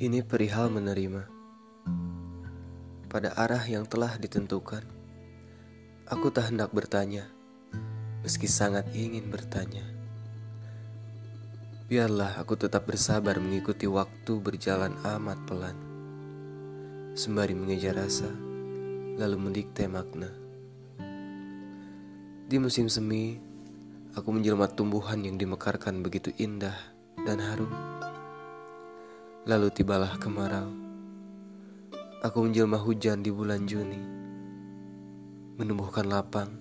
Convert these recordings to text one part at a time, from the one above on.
Ini perihal menerima. Pada arah yang telah ditentukan, aku tak hendak bertanya, meski sangat ingin bertanya. Biarlah aku tetap bersabar mengikuti waktu berjalan amat pelan, sembari mengejar rasa, lalu mendikte makna. Di musim semi, aku menjelma tumbuhan yang dimekarkan begitu indah dan harum. Lalu tibalah kemarau. Aku menjelma hujan di bulan Juni, menumbuhkan lapang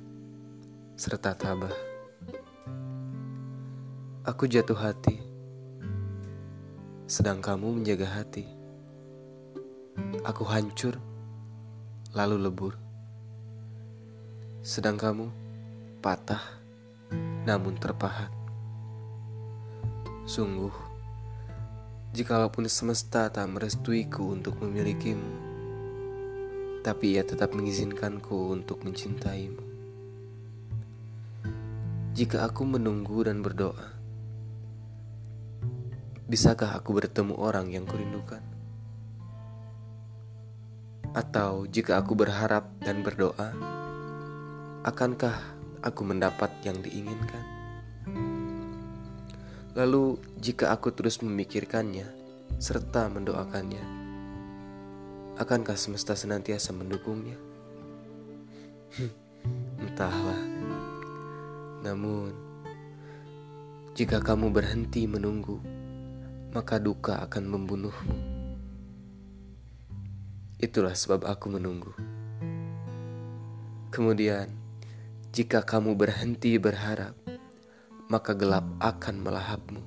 serta tabah. Aku jatuh hati, sedang kamu menjaga hati. Aku hancur, lalu lebur. Sedang kamu patah, namun terpahat. Sungguh, Jikalaupun semesta tak merestuiku untuk memilikimu, tapi ia tetap mengizinkanku untuk mencintaimu. Jika aku menunggu dan berdoa, bisakah aku bertemu orang yang kurindukan? Atau jika aku berharap dan berdoa, akankah aku mendapat yang diinginkan? Lalu, jika aku terus memikirkannya serta mendoakannya, akankah semesta senantiasa mendukungnya? Entahlah. Namun, jika kamu berhenti menunggu, maka duka akan membunuhmu. Itulah sebab aku menunggu. Kemudian, jika kamu berhenti berharap, maka gelap akan melahapmu.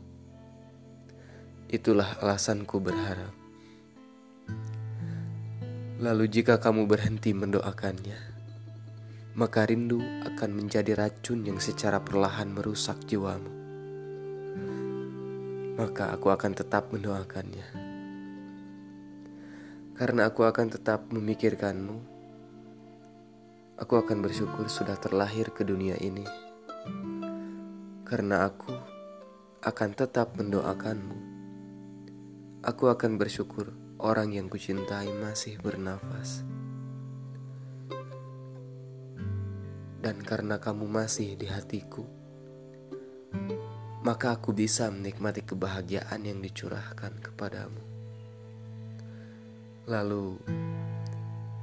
Itulah alasanku berharap. Lalu jika kamu berhenti mendoakannya, maka rindu akan menjadi racun yang secara perlahan merusak jiwamu. Maka aku akan tetap mendoakannya. Karena aku akan tetap memikirkanmu, aku akan bersyukur sudah terlahir ke dunia ini karena aku akan tetap mendoakanmu. Aku akan bersyukur orang yang kucintai masih bernafas. Dan karena kamu masih di hatiku, maka aku bisa menikmati kebahagiaan yang dicurahkan kepadamu. Lalu,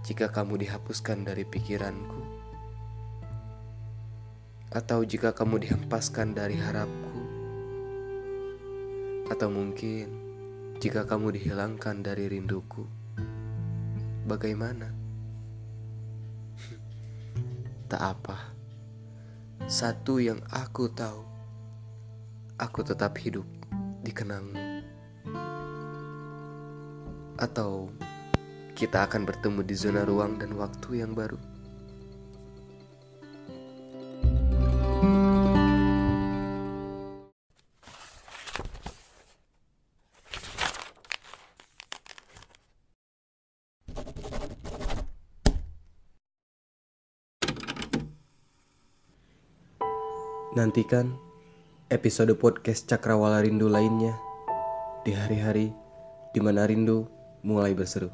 jika kamu dihapuskan dari pikiranku, atau jika kamu dihempaskan dari harapku, atau mungkin jika kamu dihilangkan dari rinduku, bagaimana? Tak apa, satu yang aku tahu, aku tetap hidup di kenangmu. Atau kita akan bertemu di zona ruang dan waktu yang baru. Nantikan episode podcast Cakrawala Rindu lainnya di hari-hari di mana rindu mulai berseru.